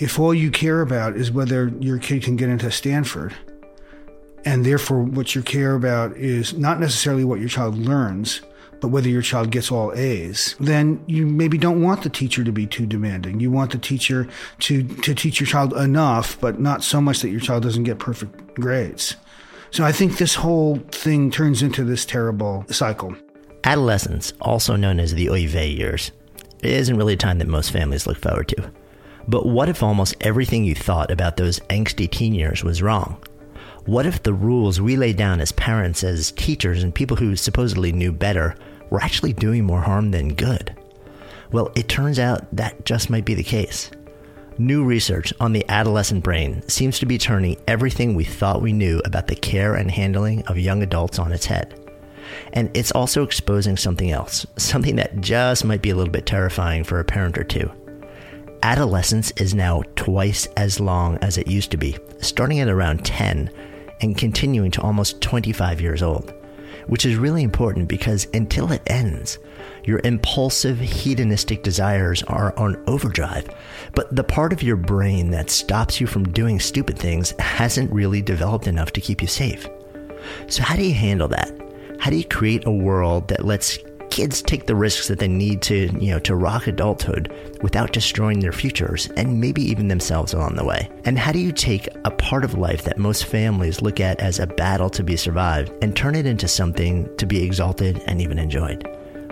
if all you care about is whether your kid can get into Stanford, and therefore what you care about is not necessarily what your child learns, but whether your child gets all A's, then you maybe don't want the teacher to be too demanding. You want the teacher to, to teach your child enough, but not so much that your child doesn't get perfect grades. So I think this whole thing turns into this terrible cycle. Adolescence, also known as the oy vey years, isn't really a time that most families look forward to. But what if almost everything you thought about those angsty teen years was wrong? What if the rules we laid down as parents, as teachers, and people who supposedly knew better were actually doing more harm than good? Well, it turns out that just might be the case. New research on the adolescent brain seems to be turning everything we thought we knew about the care and handling of young adults on its head. And it's also exposing something else, something that just might be a little bit terrifying for a parent or two. Adolescence is now twice as long as it used to be, starting at around 10 and continuing to almost 25 years old, which is really important because until it ends, your impulsive, hedonistic desires are on overdrive, but the part of your brain that stops you from doing stupid things hasn't really developed enough to keep you safe. So, how do you handle that? How do you create a world that lets kids take the risks that they need to, you know, to rock adulthood without destroying their futures and maybe even themselves along the way? And how do you take a part of life that most families look at as a battle to be survived and turn it into something to be exalted and even enjoyed?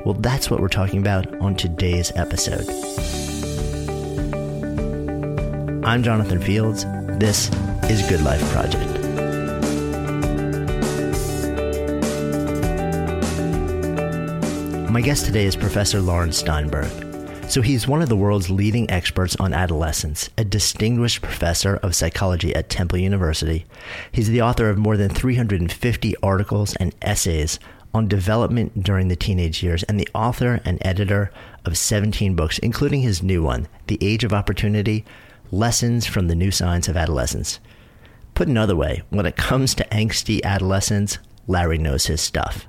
Well, that's what we're talking about on today's episode. I'm Jonathan Fields. This is Good Life Project. My guest today is Professor Laurence Steinberg. So he's one of the world's leading experts on adolescence, a distinguished professor of psychology at Temple University. He's the author of more than 350 articles and essays on development during the teenage years and the author and editor of 17 books, including his new one, The Age of Opportunity Lessons from the New Science of Adolescence. Put another way, when it comes to angsty adolescents, Larry knows his stuff.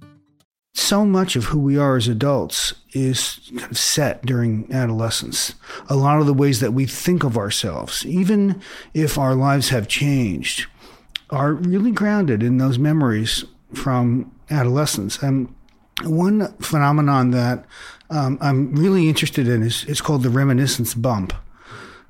So much of who we are as adults is set during adolescence. A lot of the ways that we think of ourselves, even if our lives have changed, are really grounded in those memories from adolescence. And One phenomenon that um, I'm really interested in is it's called the reminiscence bump.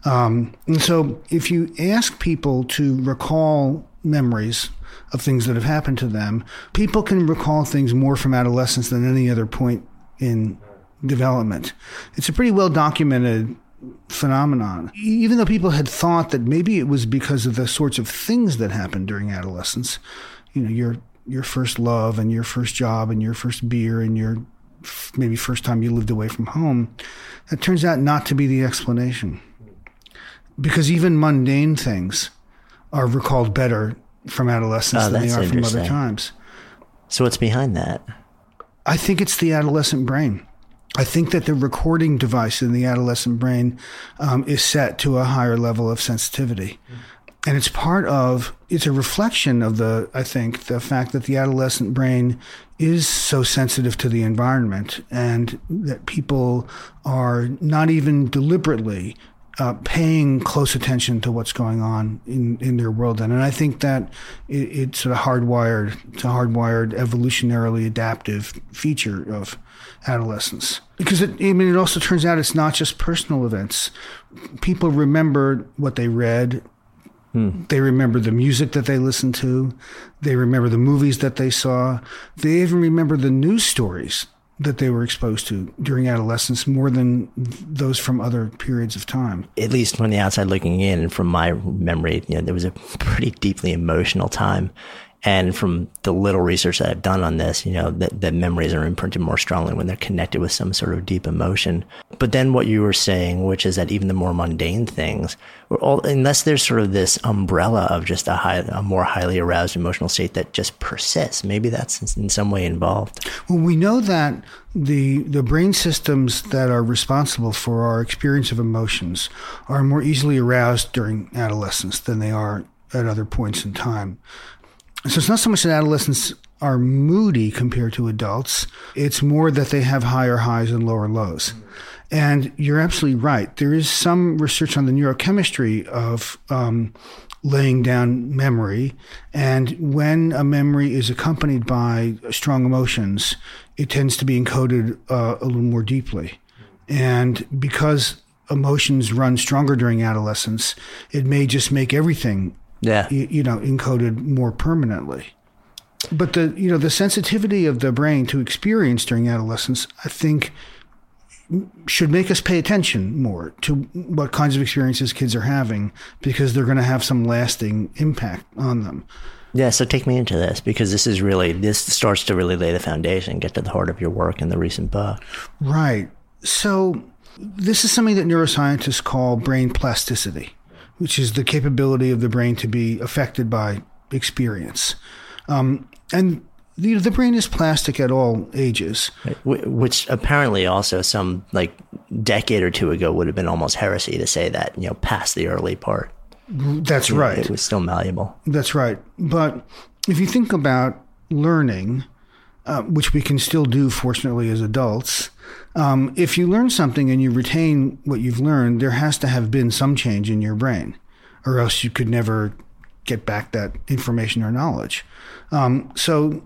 Um, and so, if you ask people to recall memories of things that have happened to them, people can recall things more from adolescence than any other point in development. It's a pretty well documented phenomenon. Even though people had thought that maybe it was because of the sorts of things that happened during adolescence, you know, your your first love and your first job and your first beer and your maybe first time you lived away from home, that turns out not to be the explanation. Because even mundane things are recalled better from adolescence Oh, than they are from other times. So what's behind that? I think it's the adolescent brain. I think that the recording device in the adolescent brain um, is set to a higher level of sensitivity. And it's part of, it's a reflection of the, I think, the fact that the adolescent brain is so sensitive to the environment and that people are not even deliberately uh, paying close attention to what's going on in, in their world. then. and I think that it, it's sort of hardwired, it's a hardwired, evolutionarily adaptive feature of adolescence. Because it, I mean, it also turns out it's not just personal events. People remember what they read. They remember the music that they listened to. They remember the movies that they saw. They even remember the news stories that they were exposed to during adolescence more than those from other periods of time. At least from the outside looking in, and from my memory, you know, there was a pretty deeply emotional time. And from the little research that I've done on this, you know, that, that memories are imprinted more strongly when they're connected with some sort of deep emotion. But then what you were saying, which is that even the more mundane things, all, unless there's sort of this umbrella of just a high, a more highly aroused emotional state that just persists, maybe that's in some way involved. Well, we know that the the brain systems that are responsible for our experience of emotions are more easily aroused during adolescence than they are at other points in time. So it's not so much that adolescents are moody compared to adults. It's more that they have higher highs and lower lows. And you're absolutely right. There is some research on the neurochemistry of um, laying down memory. And when a memory is accompanied by strong emotions, it tends to be encoded uh, a little more deeply. And because emotions run stronger during adolescence, it may just make everything Yeah. y- you know encoded more permanently but the you know the sensitivity of the brain to experience during adolescence i think should make us pay attention more to what kinds of experiences kids are having because they're going to have some lasting impact on them Yeah, so take me into this because this is really this starts to really lay the foundation, get to the heart of your work in the recent book. Right. So, this is something that neuroscientists call brain plasticity, which is the capability of the brain to be affected by experience. Um, and know, the brain is plastic at all ages. Which apparently also some like decade or two ago would have been almost heresy to say that, you know, past the early part. That's right. It was still malleable. That's right. But if you think about learning, uh, which we can still do, fortunately, as adults, um, if you learn something and you retain what you've learned, there has to have been some change in your brain, or else you could never get back that information or knowledge. Um, so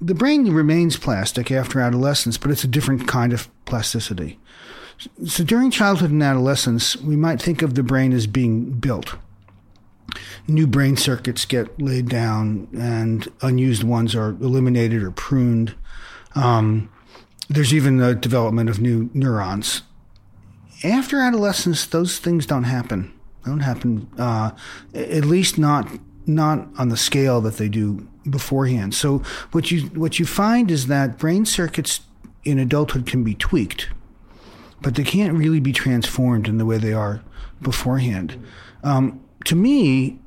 the brain remains plastic after adolescence, but it's a different kind of plasticity. So during childhood and adolescence, we might think of the brain as being built new brain circuits get laid down and unused ones are eliminated or pruned. Um, there's even the development of new neurons. After adolescence, those things don't happen. They don't happen, uh, at least not not on the scale that they do beforehand. So what you what you find is that brain circuits in adulthood can be tweaked, but they can't really be transformed in the way they are beforehand. Um, to me,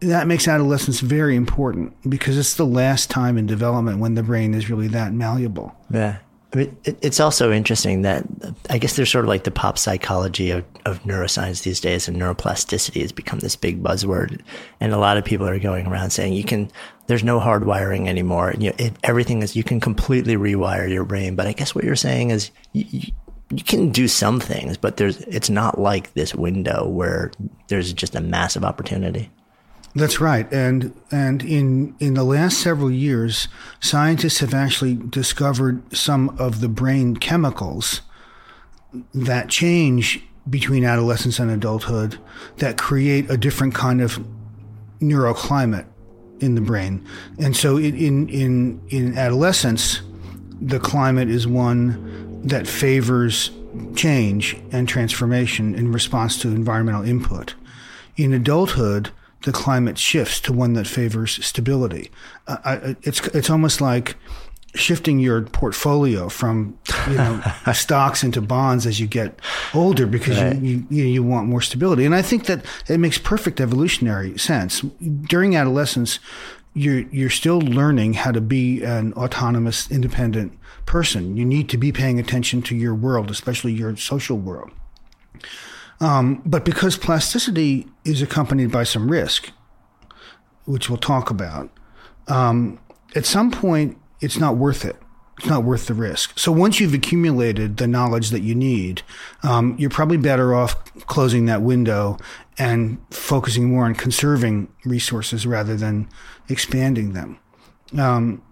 that makes adolescence very important because it's the last time in development when the brain is really that malleable. Yeah. I mean, it, it's also interesting that uh, I guess there's sort of like the pop psychology of, of neuroscience these days, and neuroplasticity has become this big buzzword. And a lot of people are going around saying you can, there's no hardwiring anymore. You know, it, everything is, you can completely rewire your brain. But I guess what you're saying is you, you, can do some things, but there's, it's not like this window where there's just a massive opportunity. That's right, and and in in the last several years, scientists have actually discovered some of the brain chemicals that change between adolescence and adulthood that create a different kind of neuroclimate in the brain. And so in in in adolescence, the climate is one that favors change and transformation in response to environmental input. In adulthood, the climate shifts to one that favors stability. Uh, I, it's it's almost like shifting your portfolio from you know stocks into bonds as you get older because right. you, you you want more stability. And I think that it makes perfect evolutionary sense. During adolescence, you're you're still learning how to be an autonomous, independent person. You need to be paying attention to your world, especially your social world. Um, but because plasticity is accompanied by some risk, which we'll talk about, um, at some point it's not worth it. It's not worth the risk. So once you've accumulated the knowledge that you need, um, you're probably better off closing that window and focusing more on conserving resources rather than expanding them. Um,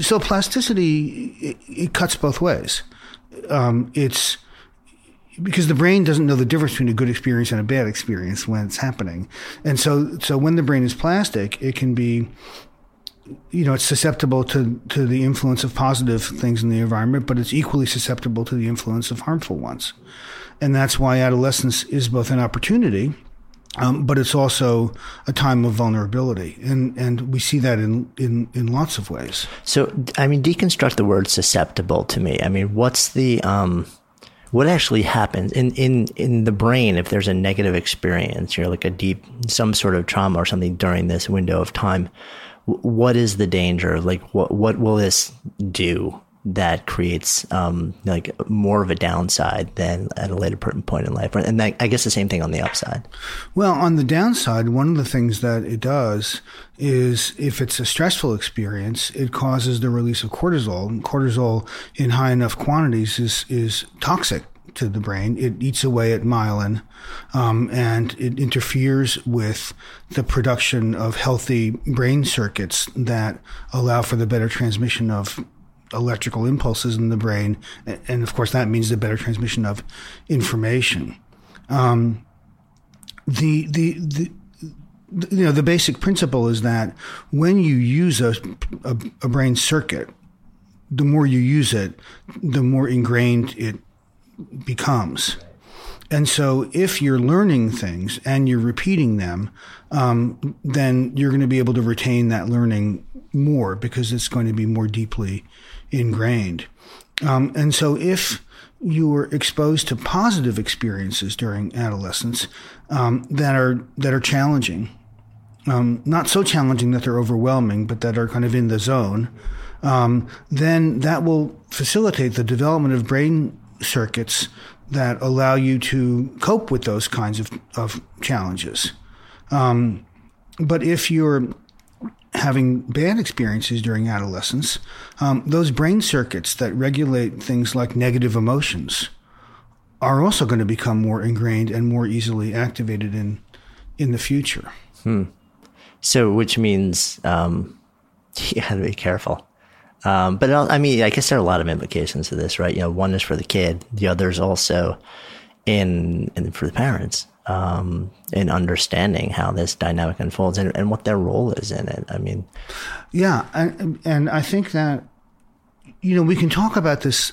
so plasticity it, it, cuts both ways. Um, it's because the brain doesn't know the difference between a good experience and a bad experience when it's happening, and so so when the brain is plastic, it can be you know, it's susceptible to, to the influence of positive things in the environment, but it's equally susceptible to the influence of harmful ones. And that's why adolescence is both an opportunity, um, but it's also a time of vulnerability. And, and we see that in, in, in lots of ways. So, I mean, deconstruct the word susceptible to me. I mean, what's the, um, what actually happens in, in, in the brain if there's a negative experience, you're like a deep, some sort of trauma or something during this window of time? What is the danger? Like, what what will this do that creates um, like more of a downside than at a later point in life? And that, I guess the same thing on the upside. Well, on the downside, one of the things that it does is if it's a stressful experience, it causes the release of cortisol. And cortisol in high enough quantities is is toxic to the brain. It eats away at myelin, um, and it interferes with the production of healthy brain circuits that allow for the better transmission of electrical impulses in the brain, and of course that means the better transmission of information. Um, the, the the you know the basic principle is that when you use a, a, a brain circuit, the more you use it, the more ingrained it becomes. And so, if you're learning things and you're repeating them, um, then you're going to be able to retain that learning more because it's going to be more deeply ingrained. Um, and so, if you were exposed to positive experiences during adolescence um, that are that are challenging, um, not so challenging that they're overwhelming, but that are kind of in the zone, um, then that will facilitate the development of brain circuits that allow you to cope with those kinds of, of challenges. Um, but if you're having bad experiences during adolescence, um, those brain circuits that regulate things like negative emotions are also going to become more ingrained and more easily activated in in the future. Hmm. So, which means um, you got to be careful. Um, but I mean, I guess there are a lot of implications to this, right? You know, one is for the kid, the other is also in, in for the parents, um, in understanding how this dynamic unfolds and, and what their role is in it. I mean, yeah, and and I think that you know we can talk about this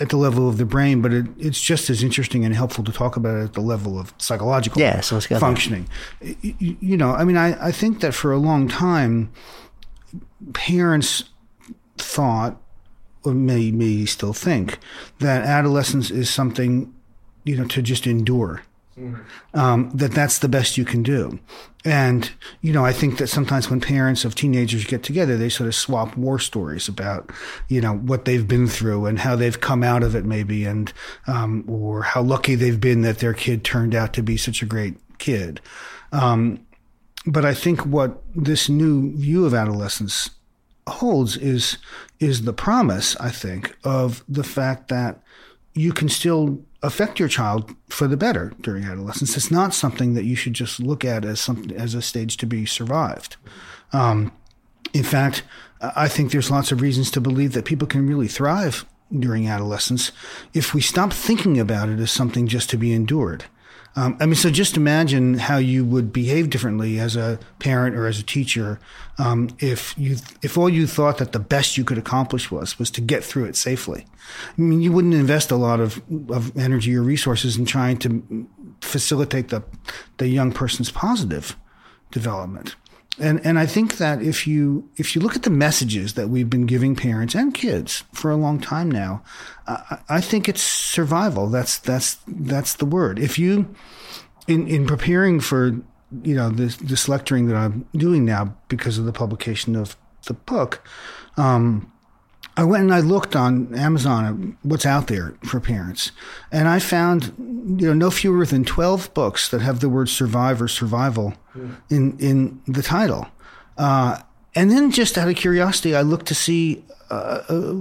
at the level of the brain, but it, it's just as interesting and helpful to talk about it at the level of psychological yeah, so functioning. You, you know, I mean, I, I think that for a long time, parents thought, or may, may still think, that adolescence is something, you know, to just endure. Mm-hmm. Um, that that's the best you can do. And, you know, I think that sometimes when parents of teenagers get together, they sort of swap war stories about, you know, what they've been through and how they've come out of it maybe and, um, or how lucky they've been that their kid turned out to be such a great kid. Um, but I think what this new view of adolescence holds is is the promise, I think, of the fact that you can still affect your child for the better during adolescence. It's not something that you should just look at as something as a stage to be survived. Um, in fact, I think there's lots of reasons to believe that people can really thrive during adolescence if we stop thinking about it as something just to be endured. Um, I mean, so just imagine how you would behave differently as a parent or as a teacher um, if you if all you thought that the best you could accomplish was was to get through it safely. I mean, you wouldn't invest a lot of, of energy or resources in trying to facilitate the the young person's positive development. And and I think that if you if you look at the messages that we've been giving parents and kids for a long time now, I, I think it's survival. That's that's that's the word. If you in in preparing for you know this this lecturing that I'm doing now because of the publication of the book, um, I went and I looked on Amazon what's out there for parents, and I found you know no fewer than twelve books that have the word "survive" or "survival" mm. in in the title. Uh, and then, just out of curiosity, I looked to see uh, uh,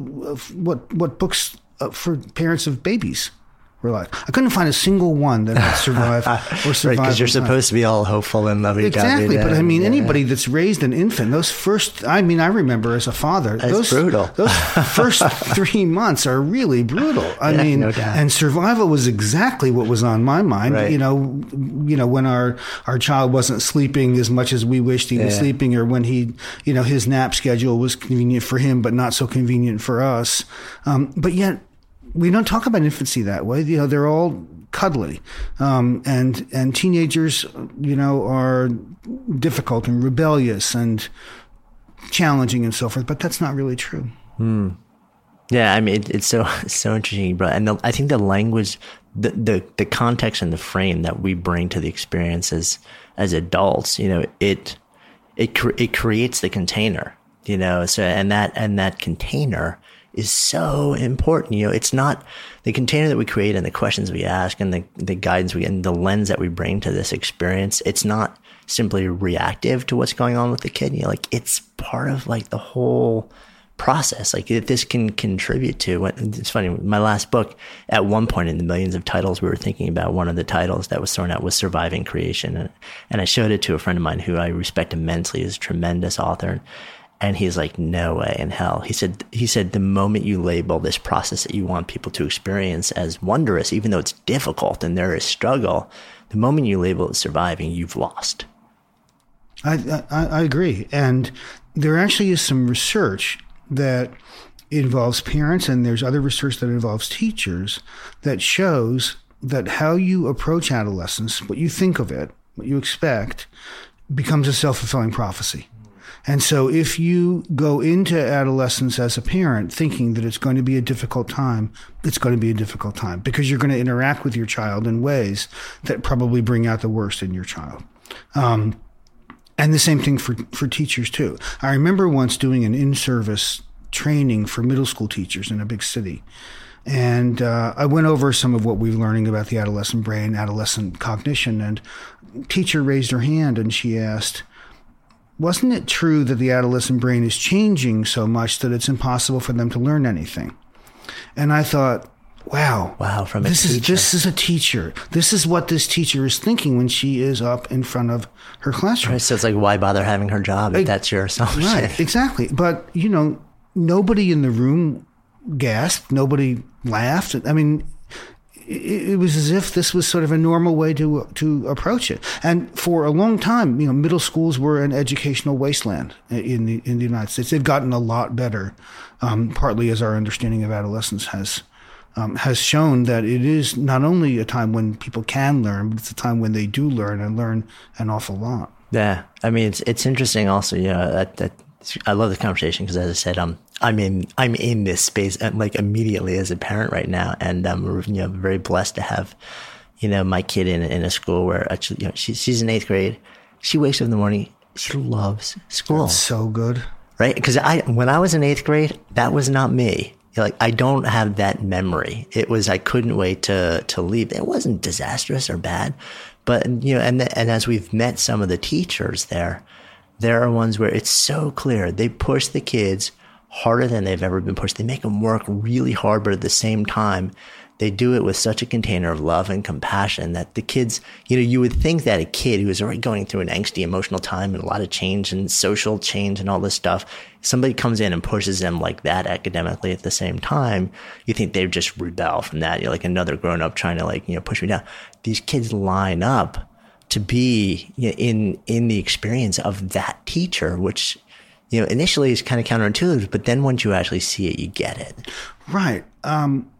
what what books uh, for parents of babies relax. I couldn't find a single one that had survived or survived. Right, because you're supposed to be all hopeful and loving. Exactly, but I mean, yeah. anybody that's raised an infant, those first, I mean, I remember as a father, That's those brutal. those first three months are really brutal. I Yeah, mean, no and survival was exactly what was on my mind. Right. You know, you know, when our our child wasn't sleeping as much as we wished he was sleeping, or when he, you know, his nap schedule was convenient for him but not so convenient for us. Um, but yet we don't talk about infancy that way. You know, they're all cuddly, um, and and teenagers, you know, are difficult and rebellious and challenging and so forth. But that's not really true. Yeah, I mean, it, it's so so interesting, bro. And the, I think the language, the, the the context and the frame that we bring to the experiences as adults, you know, it it it creates the container, you know. So and that and that container is so important. You know, it's not the container that we create and the questions we ask and the the guidance we and the lens that we bring to this experience. It's not simply reactive to what's going on with the kid. You know, like it's part of like the whole process like that this can contribute to what it's funny my last book at one point in the millions of titles we were thinking about one of the titles that was thrown out was surviving creation and, and i showed it to a friend of mine who i respect immensely is a tremendous author and he's like no way in hell he said he said the moment you label this process that you want people to experience as wondrous even though it's difficult and there is struggle the moment you label it surviving you've lost I, I, I agree. And there actually is some research that involves parents, and there's other research that involves teachers that shows that how you approach adolescence, what you think of it, what you expect, becomes a self fulfilling prophecy. And so if you go into adolescence as a parent thinking that it's going to be a difficult time, it's going to be a difficult time because you're going to interact with your child in ways that probably bring out the worst in your child. Um, and the same thing for, for teachers too. I remember once doing an in-service training for middle school teachers in a big city. And uh, I went over some of what we were learning about the adolescent brain, adolescent cognition, and teacher raised her hand and she asked, wasn't it true that the adolescent brain is changing so much that it's impossible for them to learn anything? And I thought, wow, Wow, from a this is teacher. this is a teacher. This is what this teacher is thinking when she is up in front of her classroom. so it's like why bother having her job if that's your assumption Right, exactly. But you know, nobody in the room gasped. Nobody laughed. I mean, it, was as if this was sort of a normal way to to approach it. And for a long time, you know, middle schools were an educational wasteland in the in the United States. They've gotten a lot better, um, partly as our understanding of adolescence has. Um, has shown that it is not only a time when people can learn, but it's a time when they do learn and learn an awful lot. Yeah, I mean it's it's interesting also. You know, that, that I love this conversation because as I said, um, I'm in I'm in this space uh, like immediately as a parent right now, and I'm you know very blessed to have you know my kid in in a school where actually you know she, she's in eighth grade. She wakes up in the morning. She loves school, So good. right? Because I when I was in eighth grade, that was not me. Like I don't have that memory. It was I couldn't wait to to leave. It wasn't disastrous or bad, but you know, and and as we've met some of the teachers there, there are ones where it's so clear they push the kids harder than they've ever been pushed. They make them work really hard, but at the same time, they do it with such a container of love and compassion that the kids, you know, you would think that a kid who is already going through an angsty emotional time and a lot of change and social change and all this stuff, somebody comes in and pushes them like that academically at the same time, you think they just rebel from that. You're like another grown up trying to like, you know, push me down. These kids line up to be in in the experience of that teacher, which you know initially is kind of counterintuitive, but then once you actually see it, you get it. Right. Um,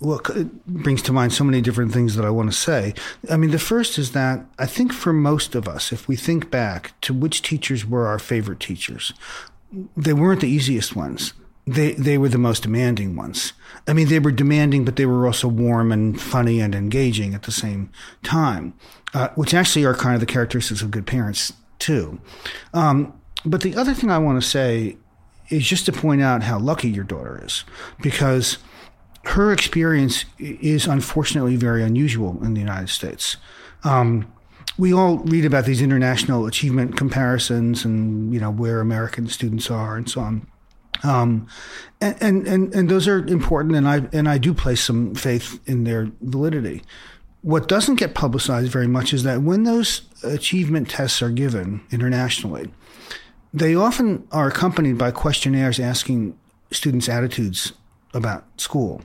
well, it brings to mind so many different things that I want to say. I mean, the first is that I think for most of us, if we think back to which teachers were our favorite teachers, they weren't the easiest ones. They they were the most demanding ones. I mean, they were demanding, but they were also warm and funny and engaging at the same time, uh, which actually are kind of the characteristics of good parents too. Um, but the other thing I want to say is just to point out how lucky your daughter is, because her experience is unfortunately very unusual in the United States. Um, we all read about these international achievement comparisons and you know where American students are and so on. Um, and, and, and those are important, and I and I do place some faith in their validity. What doesn't get publicized very much is that when those achievement tests are given internationally, they often are accompanied by questionnaires asking students' attitudes about school.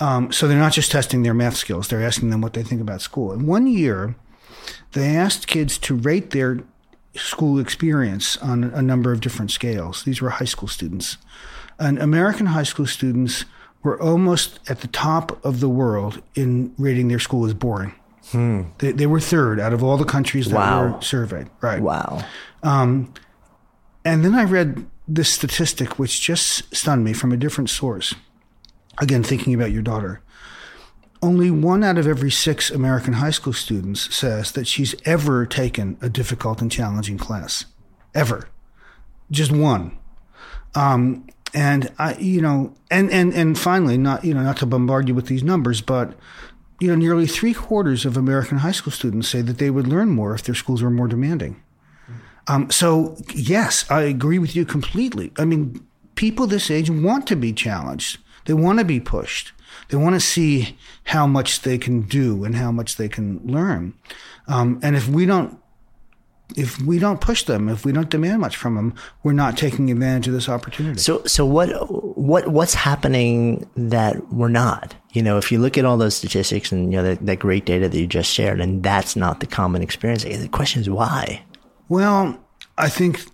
Um, so they're not just testing their math skills; they're asking them what they think about school. And one year, they asked kids to rate their school experience on a number of different scales. These were high school students. And American high school students were almost at the top of the world in rating their school as boring. Hmm. They, they, were third out of all the countries that wow. were surveyed. Right. Wow. Um, and then I read this statistic, which just stunned me from a different source. Again, thinking about your daughter only one out of every six American high school students says that she's ever taken a difficult and challenging class. Ever. Just one. Um, and I, you know, and, and, and finally, not, you know, not to bombard you with these numbers, but, you know, nearly three quarters of American high school students say that they would learn more if their schools were more demanding. Um, so yes, I agree with you completely. I mean, people this age want to be challenged. They want to be pushed. They want to see how much they can do and how much they can learn. Um, and if we don't if we don't push them, if we don't demand much from them, we're not taking advantage of this opportunity. So, so what, what, what's happening that we're not? You know, if you look at all those statistics and you know that, that great data that you just shared, and that's not the common experience. The question is why. Well, I think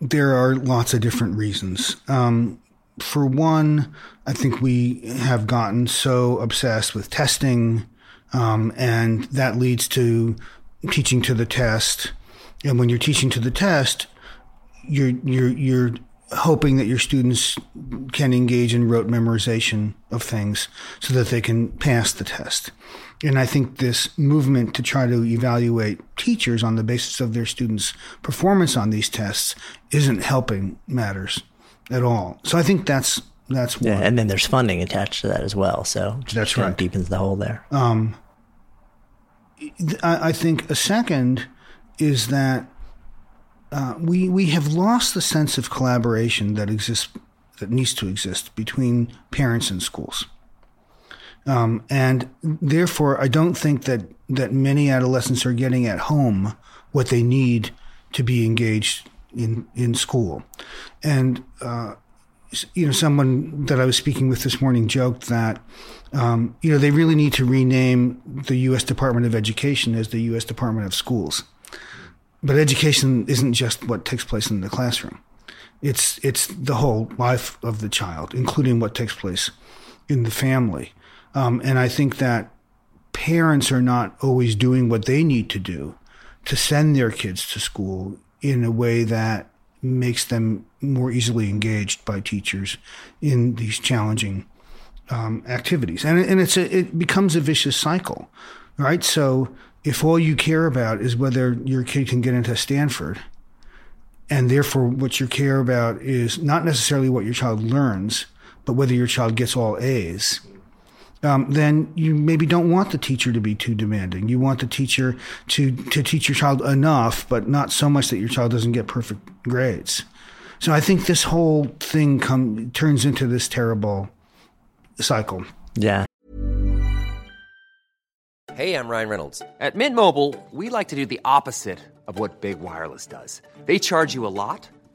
there are lots of different reasons. Um, for one, I think we have gotten so obsessed with testing, um, and that leads to teaching to the test. And when you're teaching to the test, you're you're you're hoping that your students can engage in rote memorization of things so that they can pass the test. And I think this movement to try to evaluate teachers on the basis of their students' performance on these tests isn't helping matters at all. So I think that's that's one. Yeah, and then there's funding attached to that as well. So that's right. Deepens the hole there. Um, I, I think a second is that uh, we we have lost the sense of collaboration that exists that needs to exist between parents and schools. Um, and therefore, I don't think that that many adolescents are getting at home what they need to be engaged in in school, and uh, you know, someone that I was speaking with this morning joked that um, you know they really need to rename the U.S. Department of Education as the U.S. Department of Schools. But education isn't just what takes place in the classroom; it's it's the whole life of the child, including what takes place in the family. Um, and I think that parents are not always doing what they need to do to send their kids to school in a way that makes them more easily engaged by teachers in these challenging um, activities. And, and it's a, it becomes a vicious cycle, right? So if all you care about is whether your kid can get into Stanford, and therefore what you care about is not necessarily what your child learns, but whether your child gets all A's, um, then you maybe don't want the teacher to be too demanding. You want the teacher to to teach your child enough, but not so much that your child doesn't get perfect grades. So I think this whole thing come turns into this terrible cycle. Yeah. Hey, I'm Ryan Reynolds. At Mint Mobile, we like to do the opposite of what Big Wireless does. They charge you a lot,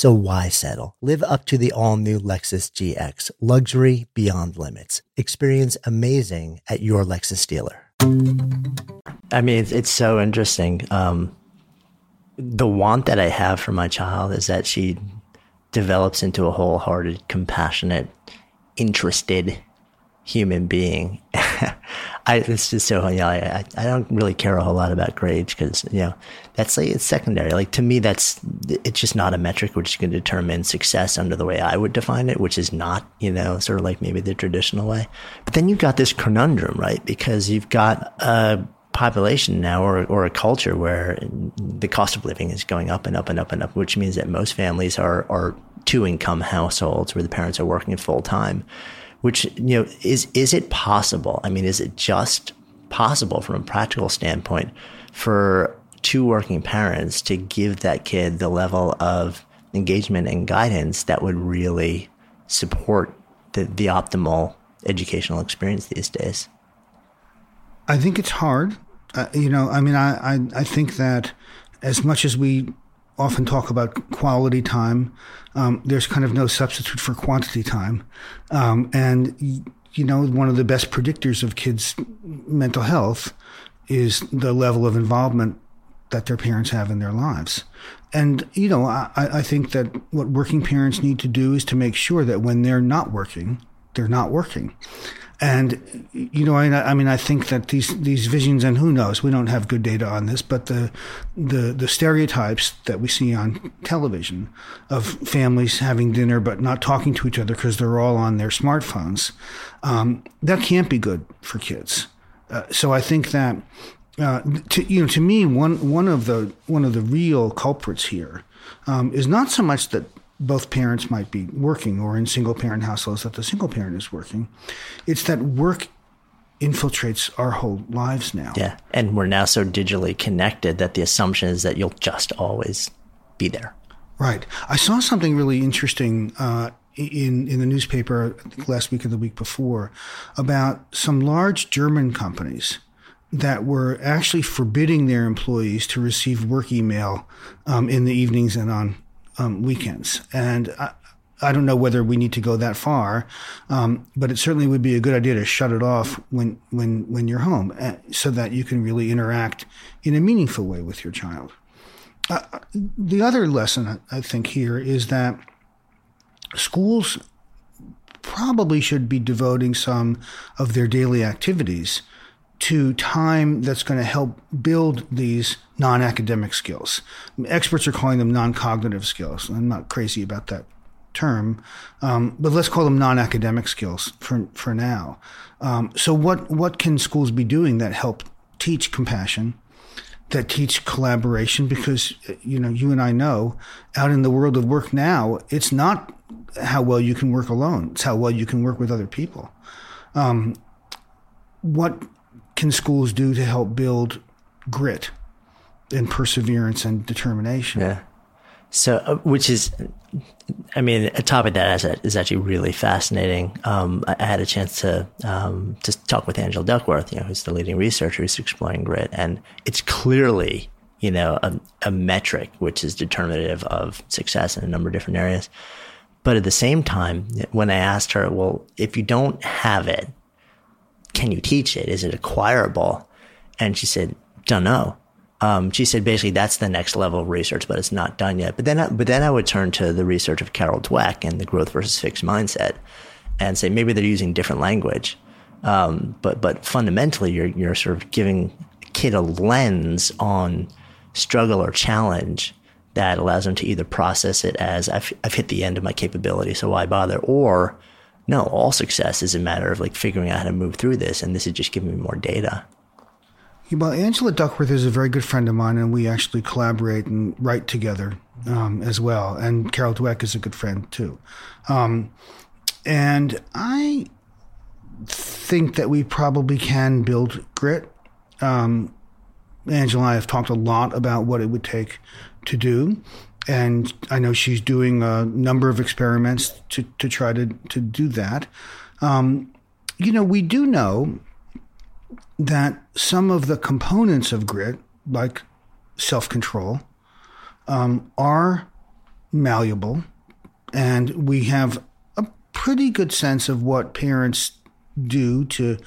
So why settle? Live up to the all new Lexus GX, luxury beyond limits. Experience amazing at your Lexus dealer. I mean, it's, it's so interesting. Um, the want that I have for my child is that she develops into a wholehearted, compassionate, interested human being. I, it's just so, you know, I, I don't really care a whole lot about grades because, you know, that's like, it's secondary. Like to me, that's, it's just not a metric which can determine success under the way I would define it, which is not, you know, sort of like maybe the traditional way. But then you've got this conundrum, right? Because you've got a population now or, or a culture where the cost of living is going up and up and up and up, which means that most families are, are two income households where the parents are working full time which you know is is it possible? I mean, is it just possible from a practical standpoint for two working parents to give that kid the level of engagement and guidance that would really support the, the optimal educational experience these days? I think it's hard. Uh, you know, I mean, I, I, I think that as much as we often talk about quality time. Um, there's kind of no substitute for quantity time. Um, and, you know, one of the best predictors of kids' mental health is the level of involvement that their parents have in their lives. And, you know, I, I think that what working parents need to do is to make sure that when they're not working, they're not working. And you know, I, I, mean, I think that these these visions, and who knows, we don't have good data on this, but the the the stereotypes that we see on television of families having dinner but not talking to each other because they're all on their smartphones, um, that can't be good for kids. Uh, so I think that. Uh, to, you know, to me, one one of the one of the real culprits here um, is not so much that both parents might be working or in single parent households that the single parent is working. It's that work infiltrates our whole lives now. Yeah. And we're now so digitally connected that the assumption is that you'll just always be there. Right. I saw something really interesting uh, in in the newspaper last week or the week before about some large German companies that were actually forbidding their employees to receive work email um, in the evenings and on um, weekends. And I, I, don't know whether we need to go that far, um, but it certainly would be a good idea to shut it off when when when you're home, uh, so that you can really interact in a meaningful way with your child. Uh, the other lesson I think here is that schools probably should be devoting some of their daily activities to time that's going to help build these non-academic skills. Experts are calling them non-cognitive skills. I'm not crazy about that term, um, but let's call them non-academic skills for for now. Um, so, what what can schools be doing that help teach compassion, that teach collaboration? Because you know, you and I know, out in the world of work now, it's not how well you can work alone; it's how well you can work with other people. Um, what can schools do to help build grit and perseverance and determination? Yeah. So, uh, which is, I mean, a topic that is actually really fascinating. Um, I, had a chance to um, to talk with Angela Duckworth, you know, who's the leading researcher who's exploring grit, and it's clearly, you know, a, a metric which is determinative of success in a number of different areas. But at the same time, when I asked her, well, if you don't have it, can you teach it? Is it acquirable? And she said, don't know. Um, she said basically that's the next level of research, but it's not done yet. But then, I, but then I would turn to the research of Carol Dweck and the growth versus fixed mindset, and say maybe they're using different language, um, but but fundamentally you're you're sort of giving a kid a lens on struggle or challenge that allows them to either process it as I've I've hit the end of my capability, so why bother, or no, all success is a matter of like figuring out how to move through this, and this is just giving me more data. Well, Angela Duckworth is a very good friend of mine, and we actually collaborate and write together um, as well. And Carol Dweck is a good friend too. Um, and I think that we probably can build grit. Um, Angela and I have talked a lot about what it would take to do and I know she's doing a number of experiments to, to try to, to do that. Um, you know, we do know that some of the components of grit, like self control, um, are malleable, and we have a pretty good sense of what parents do to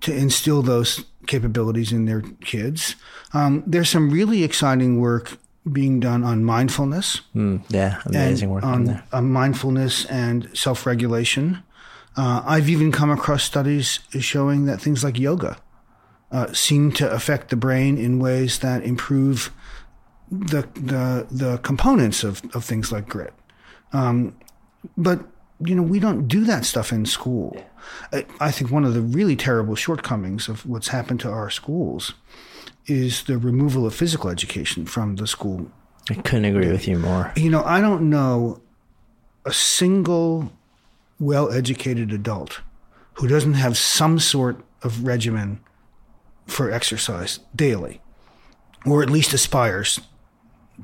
to instill those capabilities in their kids. Um, there's some really exciting work being done on mindfulness. Mm, yeah, amazing work on, there. on mindfulness and self regulation. Uh, I've even come across studies showing that things like yoga uh, seem to affect the brain in ways that improve the the the components of, of things like grit. Um, but you know, we don't do that stuff in school. I, I think one of the really terrible shortcomings of what's happened to our schools is the removal of physical education from the school. I couldn't agree with you more. You know, I don't know a single well educated adult who doesn't have some sort of regimen for exercise daily, or at least aspires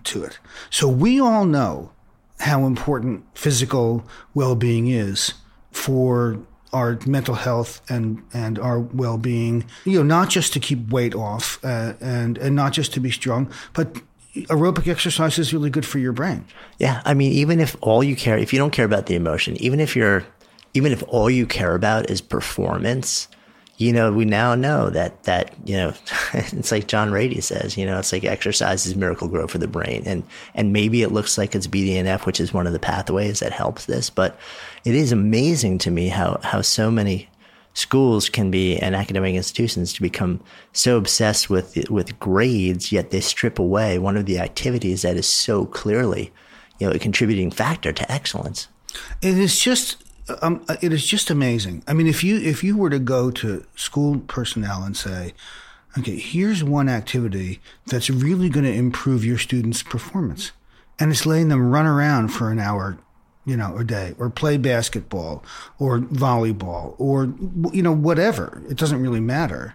to it. So we all know how important physical well being is for our mental health and and our well being. You know, not just to keep weight off uh, and and not just to be strong, but aerobic exercise is really good for your brain. Yeah, I mean, even if all you care, if you don't care about the emotion, even if you're, even if all you care about is performance, you know, we now know that, that, you know, it's like John Ratey says, you know, it's like exercise is Miracle-Gro for the brain. And, and maybe it looks like it's BDNF, which is one of the pathways that helps this, but it is amazing to me how, how so many schools can be and academic institutions to become so obsessed with with grades, yet they strip away one of the activities that is so clearly, you know, a contributing factor to excellence. It is just um, it is just amazing. I mean, if you if you were to go to school personnel and say, okay, here's one activity that's really going to improve your students' performance, and it's letting them run around for an hour you know, a day, or play basketball, or volleyball, or you know, whatever. It doesn't really matter.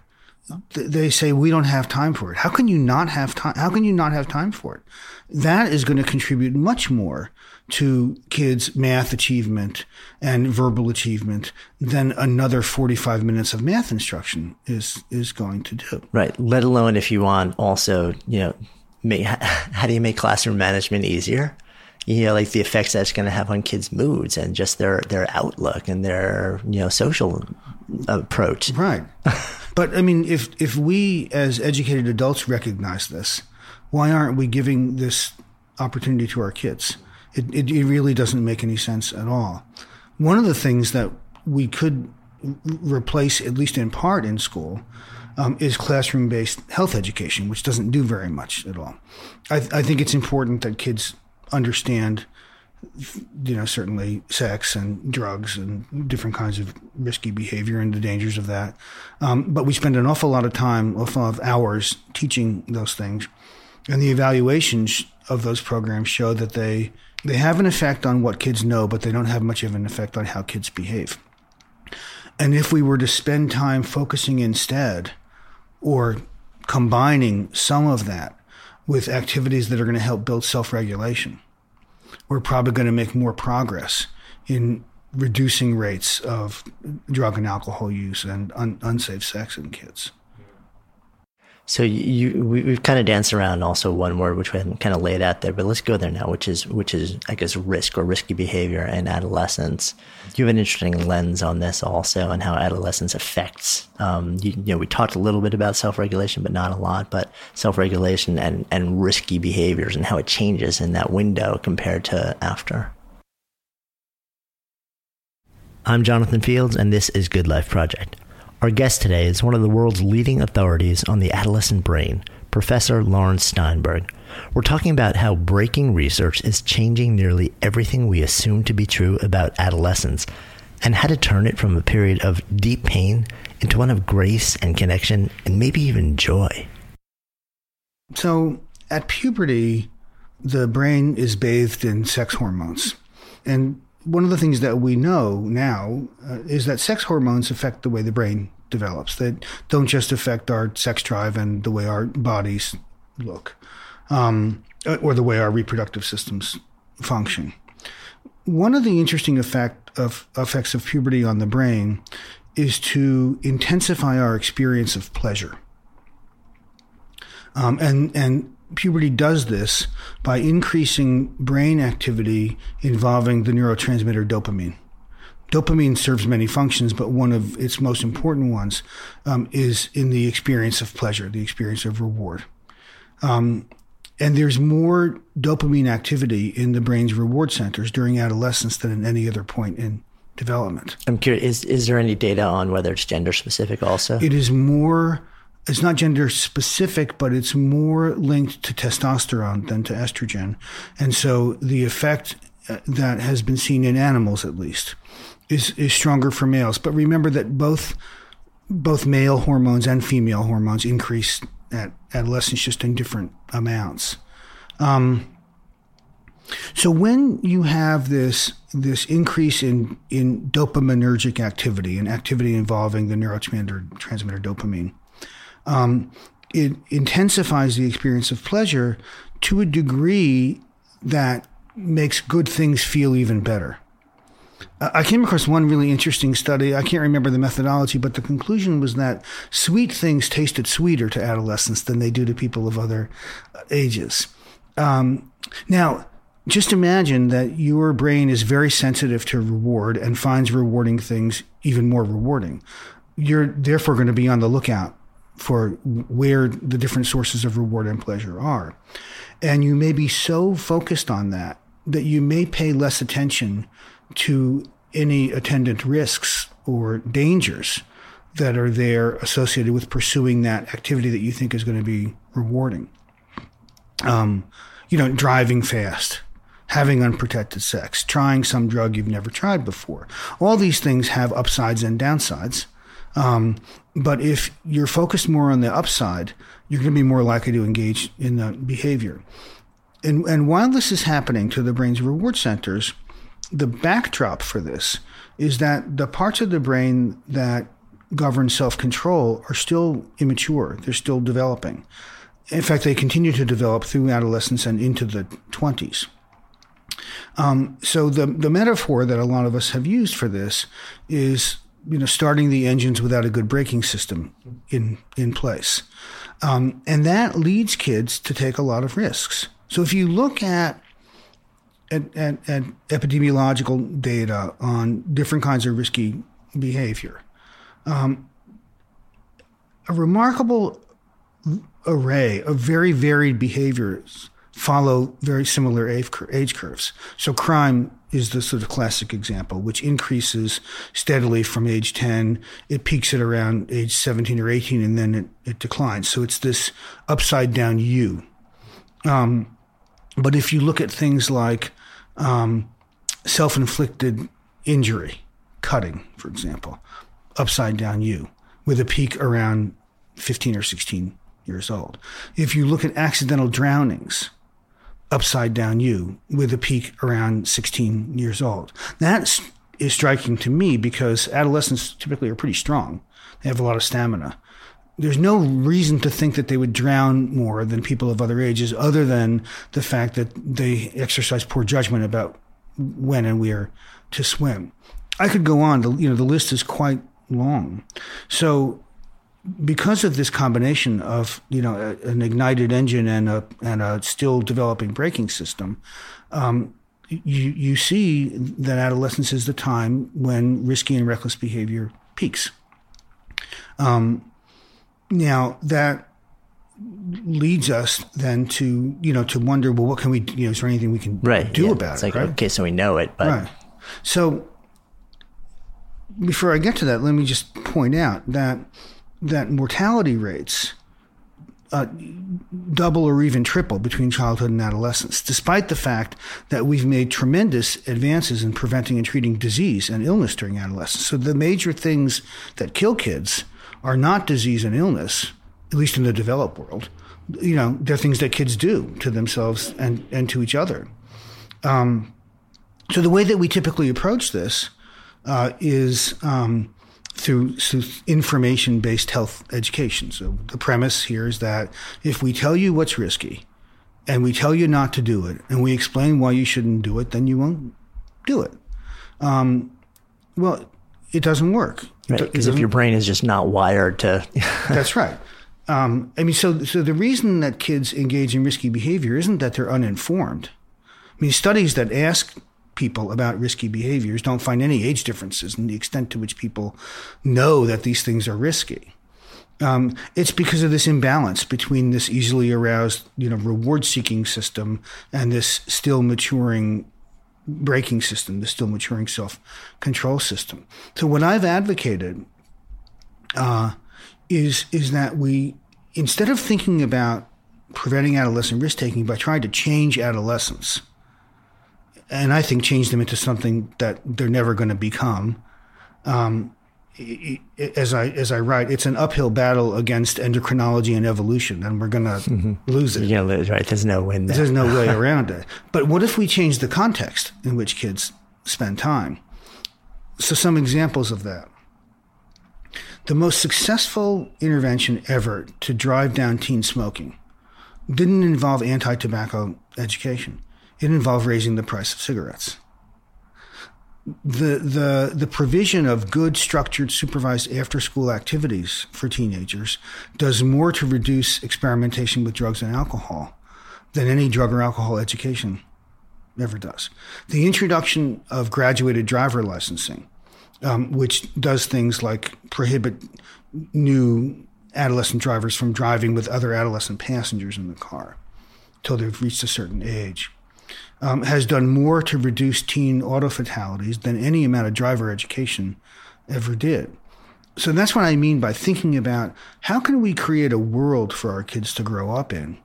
They say we don't have time for it. How can you not have time? How can you not have time for it? That is going to contribute much more to kids' math achievement and verbal achievement than another 45 minutes of math instruction is is going to do. Right. Let alone if you want also, you know, make, how do you make classroom management easier? You know, like the effects that's going to have on kids' moods and just their their outlook and their you know social approach. Right. but I mean, if if we as educated adults recognize this, why aren't we giving this opportunity to our kids? It, it, it really doesn't make any sense at all. One of the things that we could replace, at least in part, in school. Um, is classroom based health education, which doesn't do very much at all. I, I think it's important that kids understand you know, certainly sex and drugs and different kinds of risky behavior and the dangers of that. Um, but we spend an awful lot of time, lot of hours teaching those things. And the evaluations of those programs show that they, they have an effect on what kids know, but they don't have much of an effect on how kids behave. And if we were to spend time focusing instead or combining some of that with activities that are going to help build self regulation, we're probably going to make more progress in reducing rates of drug and alcohol use and un- unsafe sex in kids. So you, we, have kind of danced around also one word which we haven't kind of laid out there, but let's go there now, which is which is I guess risk or risky behavior in adolescence. You have an interesting lens on this also, and how adolescence affects. Um, you, you, know, we talked a little bit about self-regulation, but not a lot. But self-regulation and and risky behaviors and how it changes in that window compared to after. I'm Jonathan Fields, and this is Good Life Project. Our guest today is one of the world's leading authorities on the adolescent brain, Professor Laurence Steinberg. We're talking about how breaking research is changing nearly everything we assume to be true about adolescence and how to turn it from a period of deep pain into one of grace and connection and maybe even joy. So, at puberty, the brain is bathed in sex hormones. And one of the things that we know now uh, is that sex hormones affect the way the brain develops. They don't just affect our sex drive and the way our bodies look, um, or the way our reproductive systems function. One of the interesting effect of effects of puberty on the brain is to intensify our experience of pleasure. Um, and and puberty does this by increasing brain activity involving the neurotransmitter dopamine. Dopamine serves many functions, but one of its most important ones um, is in the experience of pleasure, the experience of reward. Um, and there's more dopamine activity in the brain's reward centers during adolescence than at any other point in development. I'm curious, is, is there any data on whether it's gender specific also? It is more it's not gender specific, but it's more linked to testosterone than to estrogen. And so the effect uh, that has been seen in animals, at least, is, is stronger for males. But remember that both, both male hormones and female hormones increase at adolescence just in different amounts. Um, so when you have this this increase in in dopaminergic activity and activity involving the neurotransmitter transmitter dopamine, um, it intensifies the experience of pleasure to a degree that makes good things feel even better. I came across one really interesting study. I can't remember the methodology, but the conclusion was that sweet things tasted sweeter to adolescents than they do to people of other uh, ages. Um, now, just imagine that your brain is very sensitive to reward and finds rewarding things even more rewarding. You're therefore going to be on the lookout for where the different sources of reward and pleasure are. And you may be so focused on that that you may pay less attention to any attendant risks or dangers that are there associated with pursuing that activity that you think is going to be rewarding. Um, you know, driving fast, having unprotected sex, trying some drug you've never tried before. All these things have upsides and downsides. Um, but if you're focused more on the upside, you're going to be more likely to engage in the behavior. And, and while this is happening to the brain's reward centers, the backdrop for this is that the parts of the brain that govern self control are still immature, they're still developing. In fact, they continue to develop through adolescence and into the 20s. Um, so the the metaphor that a lot of us have used for this is you know starting the engines without a good braking system in in place, um, and that leads kids to take a lot of risks. So if you look at at, at, at epidemiological data on different kinds of risky behavior, um, a remarkable array of very varied behaviors follow very similar age curves. So crime is the sort of classic example, which increases steadily from age 10. It peaks at around age 17 or 18, and then it, it declines. So it's this upside down U. Um, but if you look at things like um, self inflicted injury, cutting, for example, upside down U, with a peak around 15 or 16 years old. If you look at accidental drownings, upside down U with a peak around 16 years old. That is striking to me because adolescents typically are pretty strong. They have a lot of stamina. There's no reason to think that they would drown more than people of other ages, other than the fact that they exercise poor judgment about when and where to swim. I could go on. The, you know, the list is quite long. So because of this combination of you know a, an ignited engine and a and a still developing braking system, um, you you see that adolescence is the time when risky and reckless behavior peaks. Um, now that leads us then to you know to wonder well what can we you know is there anything we can right, do yeah. about it's it like right? okay so we know it but right so before I get to that let me just point out that that mortality rates uh, double or even triple between childhood and adolescence, despite the fact that we've made tremendous advances in preventing and treating disease and illness during adolescence. So the major things that kill kids are not disease and illness, at least in the developed world. You know, they're things that kids do to themselves and, and to each other. Um, so the way that we typically approach this uh, is um, through, through information based health education. So the premise here is that if we tell you what's risky and we tell you not to do it and we explain why you shouldn't do it, then you won't do it. Um, well, it doesn't work. Because right, if your brain is just not wired to. that's right. Um, I mean, so so the reason that kids engage in risky behavior isn't that they're uninformed. I mean, studies that ask people about risky behaviors don't find any age differences in the extent to which people know that these things are risky. Um, it's because of this imbalance between this easily aroused, you know, reward-seeking system and this still maturing braking system, the still maturing self-control system. So what I've advocated uh, is is that we instead of thinking about preventing adolescent risk taking by trying to change adolescence and I think change them into something that they're never going to become. Um, as I as I write, it's an uphill battle against endocrinology and evolution, and we're going to mm-hmm. lose it. You're going to lose, right? There's no win. There. There's no way around it. But what if we change the context in which kids spend time? So, some examples of that. The most successful intervention ever to drive down teen smoking didn't involve anti-tobacco education it involved raising the price of cigarettes. The, the, the provision of good, structured, supervised after school activities for teenagers does more to reduce experimentation with drugs and alcohol than any drug or alcohol education ever does. The introduction of graduated driver licensing, um, which does things like prohibit new adolescent drivers from driving with other adolescent passengers in the car until they've reached a certain age um, has done more to reduce teen auto fatalities than any amount of driver education ever did. So that's what I mean by thinking about how can we create a world for our kids to grow up in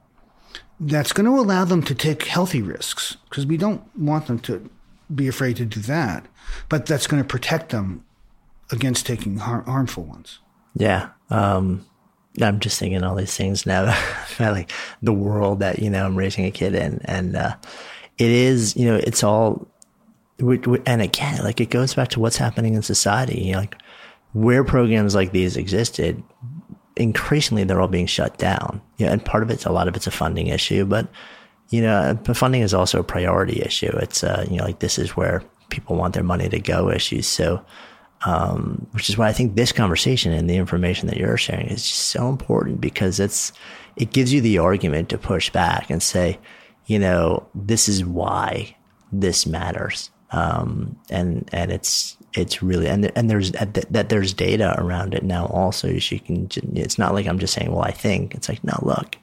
that's going to allow them to take healthy risks because we don't want them to be afraid to do that, but that's going to protect them against taking har- harmful ones. Yeah. Um, I'm just thinking all these things now like the world that, you know, I'm raising a kid in. And, uh, it is, you know, it's all, and again, like it goes back to what's happening in society. You know, like where programs like these existed, increasingly they're all being shut down. Yeah, and part of it's a lot of it's a funding issue, but you know, funding is also a priority issue. It's uh, you know, like this is where people want their money to go issues. So, um, which is why I think this conversation and the information that you're sharing is just so important because it's it gives you the argument to push back and say, you know, this is why this matters. Um, and and it's it's really and and there's that there's data around it now also. So you can it's not like I'm just saying, well, I think it's like no, look.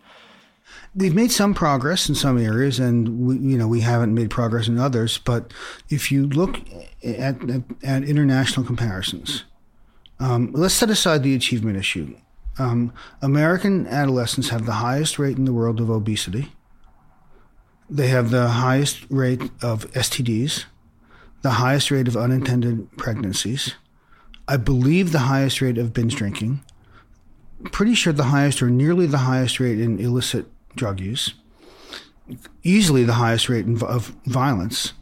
They've made some progress in some areas, and we, you know we haven't made progress in others. But if you look at at, at international comparisons, um, let's set aside the achievement issue. Um, American adolescents have the highest rate in the world of obesity. They have the highest rate of STDs the highest rate of unintended pregnancies. I believe the highest rate of binge drinking. Pretty sure the highest or nearly the highest rate in illicit drug use. Easily the highest rate of violence.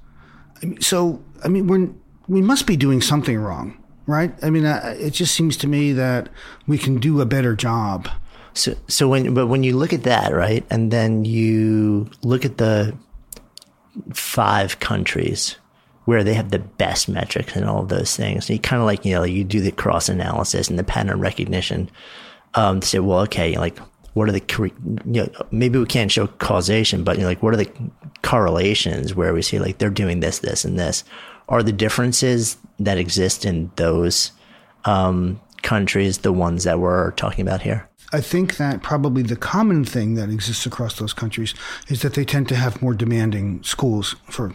So, I mean, we're, we must be doing something wrong, right? I mean, it just seems to me that we can do a better job. So, so when, but when you look at that, right, and then you look at the five countries where they have the best metrics and all of those things. And you kind of like, you know, you do the cross analysis and the pattern recognition um, to say, well, okay, like, what are the, you know, maybe we can't show causation, but you know, like, what are the correlations where we see like they're doing this, this, and this? Are the differences that exist in those um, countries the ones that we're talking about here? I think that probably the common thing that exists across those countries is that they tend to have more demanding schools for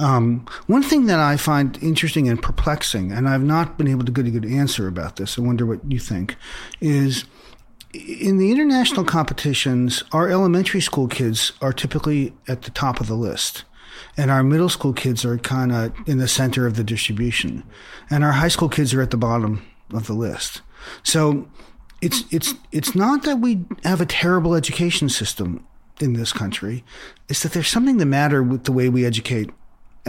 Um, one thing that I find interesting and perplexing, and I've not been able to get a good answer about this, I wonder what you think, is in the international competitions, our elementary school kids are typically at the top of the list. And our middle school kids are kind of in the center of the distribution. And our high school kids are at the bottom of the list. So it's, it's, it's not that we have a terrible education system in this country. It's that there's something the matter with the way we educate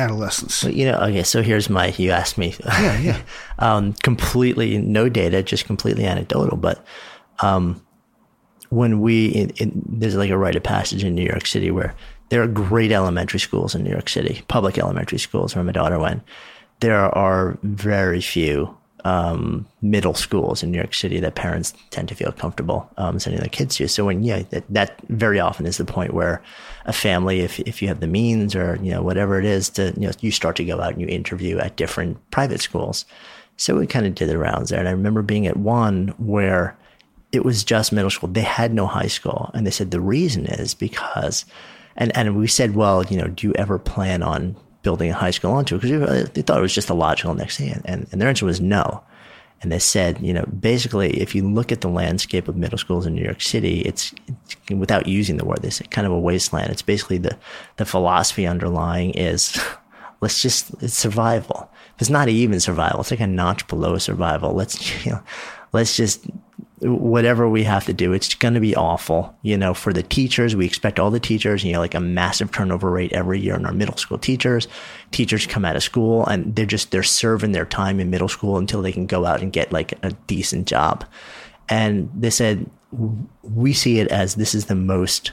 adolescence. You know, okay, so here's my, you asked me. Yeah, yeah. um, completely, no data, just completely anecdotal. But um, when we, in, in, there's like a rite of passage in New York City where there are great elementary schools in New York City, public elementary schools where my daughter went. There are very few um, middle schools in New York City that parents tend to feel comfortable um, sending their kids to. So when yeah, that, that very often is the point where a family, if if you have the means or you know whatever it is, to you know you start to go out and you interview at different private schools. So we kind of did the rounds there, and I remember being at one where it was just middle school. They had no high school, and they said the reason is because, and and we said, well, you know, do you ever plan on building a high school onto it because they thought it was just a logical next thing. And, and their answer was no. And they said, you know, basically, if you look at the landscape of middle schools in New York City, it's, it's without using the word, they said kind of a wasteland. It's basically the, the philosophy underlying is let's just, it's survival. It's not even survival. It's like a notch below survival. Let's, you know, let's just whatever we have to do, it's going to be awful. You know, for the teachers, we expect all the teachers, you know, like a massive turnover rate every year in our middle school teachers. Teachers come out of school and they're just, they're serving their time in middle school until they can go out and get like a decent job. And they said, we see it as this is the most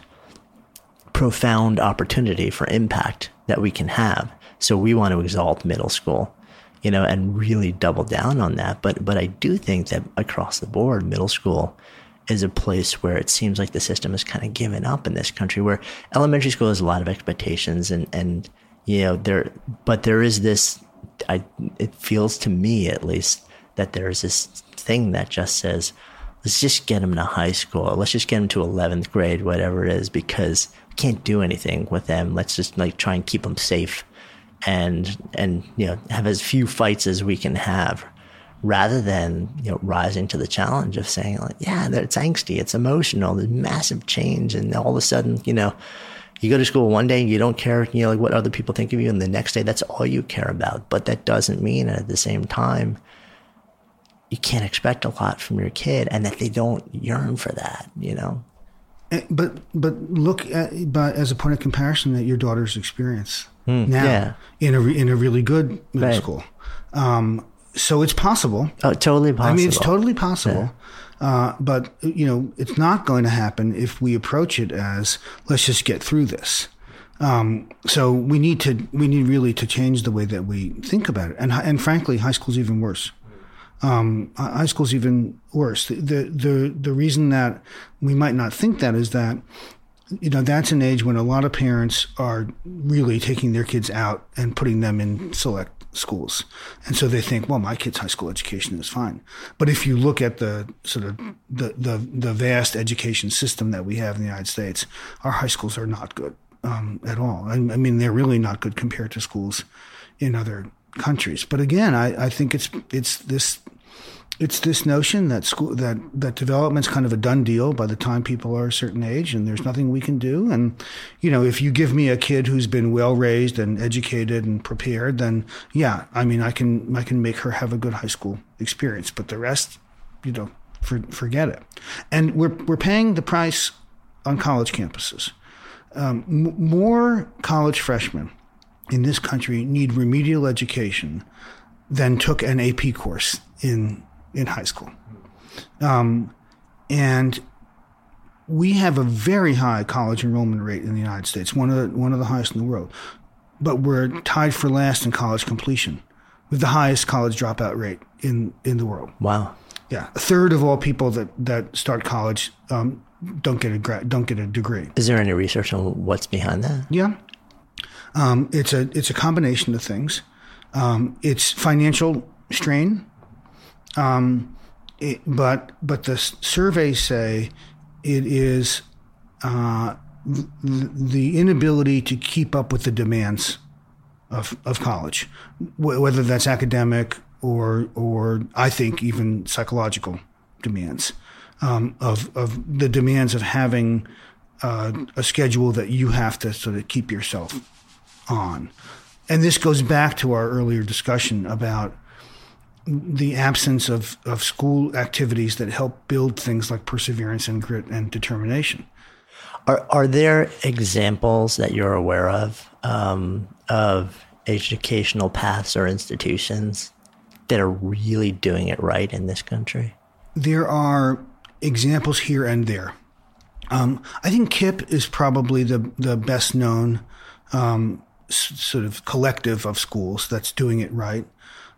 profound opportunity for impact that we can have. So we want to exalt middle school you know, and really double down on that. But but I do think that across the board, middle school is a place where it seems like the system has kind of given up in this country. Where elementary school has a lot of expectations, and and you know there, but there is this. I it feels to me at least that there is this thing that just says, let's just get them to high school. Let's just get them to 11th grade, whatever it is, because we can't do anything with them. Let's just like try and keep them safe and and you know have as few fights as we can have rather than you know rising to the challenge of saying like yeah it's angsty it's emotional there's massive change and all of a sudden you know you go to school one day and you don't care you know like what other people think of you and the next day that's all you care about. But that doesn't mean at the same time you can't expect a lot from your kid and that they don't yearn for that you know? Eh, but but look at but as a point of comparison at your daughter's experience mm, now yeah. in a in a really good middle right. school. Um, so it's possible. Oh, totally possible. I mean, it's totally possible. Yeah. Uh, but you know, it's not going to happen if we approach it as let's just get through this. Um, so we need to we need really to change the way that we think about it. And and frankly, high school's even worse. Um, high school's even worse. The, the the the reason that we might not think that is that you know, that's an age when a lot of parents are really taking their kids out and putting them in select schools. And so they think, well, my kid's high school education is fine. But if you look at the sort of the, the, the vast education system that we have in the United States, our high schools are not good um, at all. I, I, mean, they're really not good compared to schools in other countries. But again, I, I think it's, it's this it's this notion that school that that development's kind of a done deal by the time people are a certain age and there's nothing we can do. And you know if you give me a kid who's been well raised and educated and prepared then yeah i mean i can i can make her have a good high school experience. But the rest you know for, forget it. And we're we're paying the price on college campuses. Um, m- more college freshmen in this country need remedial education than took an AP course in in high school. Um, and we have a very high college enrollment rate in the United States, one of the, one of the highest in the world. But we're tied for last in college completion, with the highest college dropout rate in, in the world. Wow. Yeah, a third of all people that, that start college um, don't get a gra- don't get a degree. Is there any research on what's behind that? Yeah, um, it's a it's a combination of things. Um, it's financial strain um, it, but but the surveys say it is uh, the inability to keep up with the demands of of college, whether that's academic or or I think even psychological demands um, of of the demands of having uh, a schedule that you have to sort of keep yourself on, and this goes back to our earlier discussion about the absence of, of school activities that help build things like perseverance and grit and determination. Are, are there examples that you're aware of um, of educational paths or institutions that are really doing it right in this country? There are examples here and there. Um, I think KIPP is probably the the best known um, s- sort of collective of schools that's doing it right.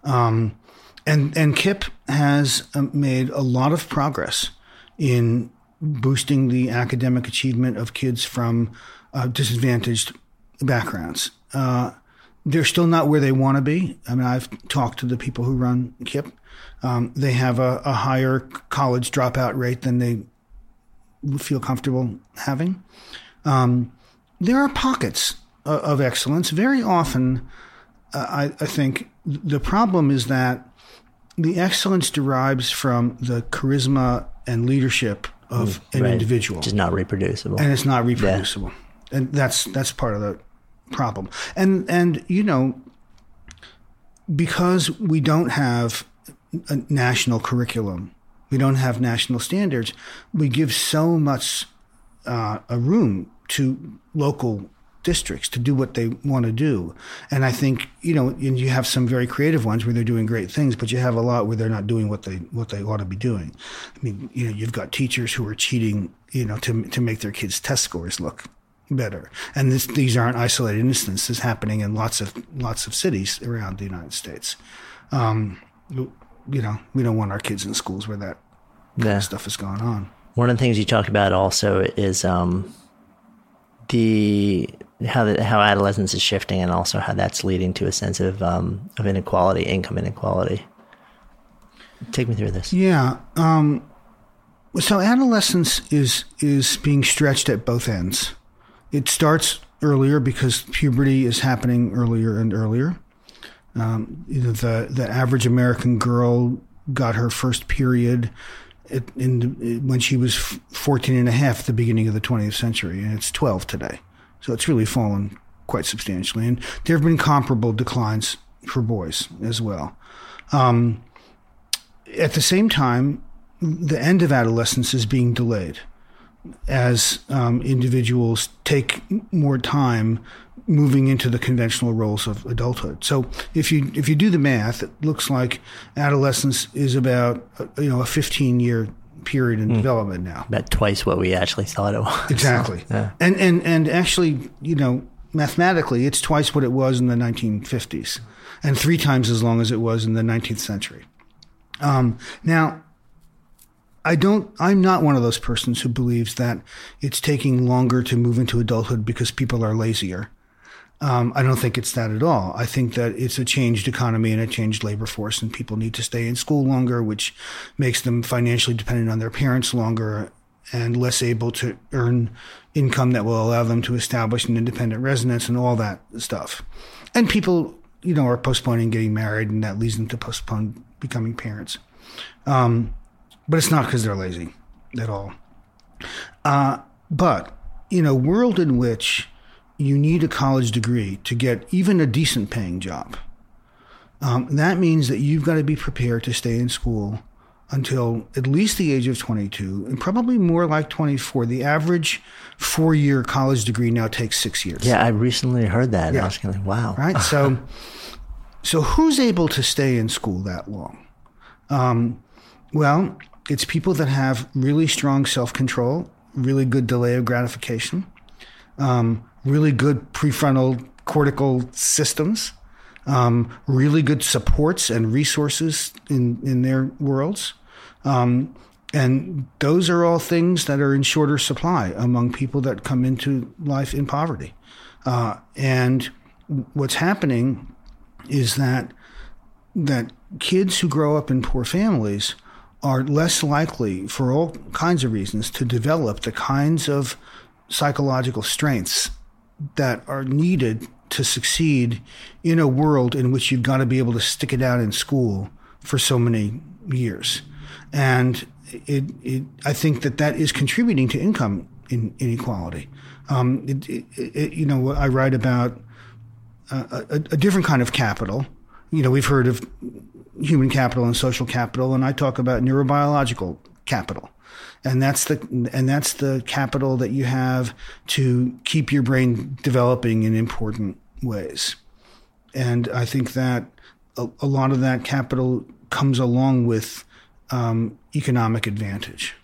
Um, and and KIPP has um, made a lot of progress in boosting the academic achievement of kids from uh, disadvantaged backgrounds. Uh, they're still not where they want to be. I mean, I've talked to the people who run KIPP. Um, they have a, a higher college dropout rate than they feel comfortable having. Um, there are pockets of, of excellence. Very often, uh, I, I think the problem is that the excellence derives from the charisma and leadership of an Right. individual Which is not reproducible. and it's not reproducible. And that's that's part of the problem. And and you know, because we don't have a national curriculum, we don't have national standards. We give so much uh, a room to local districts to do what they want to do. And I think you know, and you have some very creative ones where they're doing great things, but you have a lot where they're not doing what they what they ought to be doing. I mean, you know, you've got teachers who are cheating, you know, to to make their kids' test scores look better. And this, these aren't isolated instances happening in lots of lots of cities around the United States. Um, you know, we don't want our kids in schools where that Yeah. stuff is going on. One of the things you talk about also is um, the how the, how adolescence is shifting, and also how that's leading to a sense of um, of inequality, income inequality. Take me through this. Yeah. Um, so adolescence is is being stretched at both ends. It starts earlier because puberty is happening earlier and earlier. Um, you know, the the average American girl got her first period at, in when she was f- 14 and a half at the beginning of the 20th century, and it's 12 today. So it's really fallen quite substantially. And there have been comparable declines for boys as well. Um, at the same time, the end of adolescence is being delayed as um, individuals take more time moving into the conventional roles of adulthood. So if you if you do the math, it looks like adolescence is about uh, you know a 15 year period in development now. About twice what we actually thought it was. Exactly. And and and actually, you know, mathematically, it's twice what it was in the 1950s, and three times as long as it was in the 19th century. Um, now, I don't. I'm not one of those persons who believes that it's taking longer to move into adulthood because people are lazier. Um, I don't think it's that at all. I think that it's a changed economy and a changed labor force, and people need to stay in school longer, which makes them financially dependent on their parents longer and less able to earn income that will allow them to establish an independent residence and all that stuff. And people, you know, are postponing getting married, and that leads them to postpone becoming parents. Um, but it's not because they're lazy at all. Uh, but in a world in which you need a college degree to get even a decent paying job, um, that means that you've got to be prepared to stay in school until at least the age of 22 and probably more like 24. The average four year college degree now takes six years. Yeah, I recently heard that. and Yeah. I was kind of like, wow. Right. So, so who's able to stay in school that long? Um, well, it's people that have really strong self control, really good delay of gratification, um, really good prefrontal cortical systems, um, really good supports and resources in, in their worlds. Um, and those are all things that are in shorter supply among people that come into life in poverty. Uh, and what's happening is that that kids who grow up in poor families are less likely, for all kinds of reasons, to develop the kinds of psychological strengths that are needed to succeed in a world in which you've got to be able to stick it out in school for so many years. And it, it, I think that that is contributing to income in, inequality. Um, it, it, you know, I write about a, a, a different kind of capital. You know, we've heard of human capital and social capital, and I talk about neurobiological capital. And that's the and that's the capital that you have to keep your brain developing in important ways. And I think that a, a lot of that capital comes along with um, economic advantage.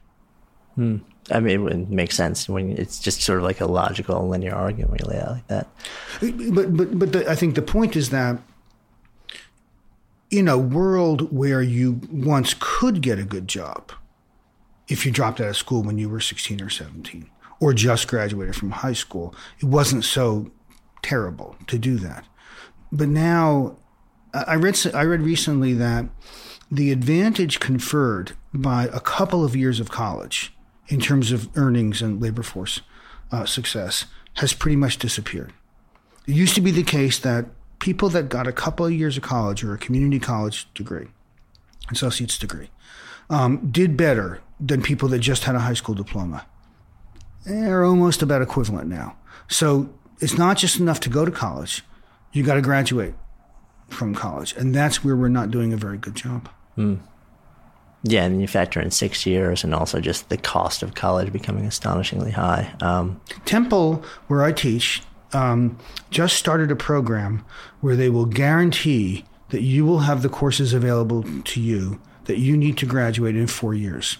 I mean, it makes sense when it's just sort of like a logical linear argument when you lay out like that. But but but the, I think the point is that in a world where you once could get a good job, if you dropped out of school when you were 16 or 17, or just graduated from high school, it wasn't so terrible to do that. But now, I read I read recently that the advantage conferred by a couple of years of college in terms of earnings and labor force uh, success has pretty much disappeared. It used to be the case that people that got a couple of years of college or a community college degree, associate's degree, um, did better than people that just had a high school diploma. They're almost about equivalent now. So it's not just enough to go to college. You got to graduate from college. And that's where we're not doing a very good job. Mm. Yeah, and you factor in six years and also just the cost of college becoming astonishingly high. Um, Temple, where I teach, um, just started a program where they will guarantee that you will have the courses available to you that you need to graduate in four years.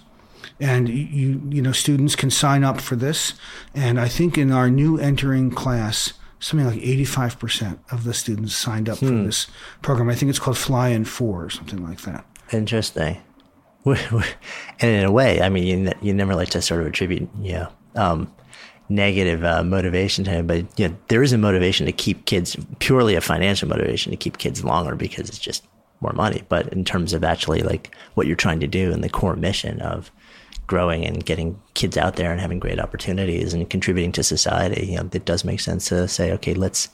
And you, you know, students can sign up for this. And I think in our new entering class, something like 85% of the students signed up hmm. for this program. I think it's called Fly in Four or something like that. Interesting. and in a way, I mean, you, you never like to sort of attribute, you know, um, negative uh, motivation to him, but you know, there is a motivation to keep kids, purely a financial motivation to keep kids longer because it's just more money. But in terms of actually like what you're trying to do and the core mission of growing and getting kids out there and having great opportunities and contributing to society, you know, it does make sense to say, okay, let's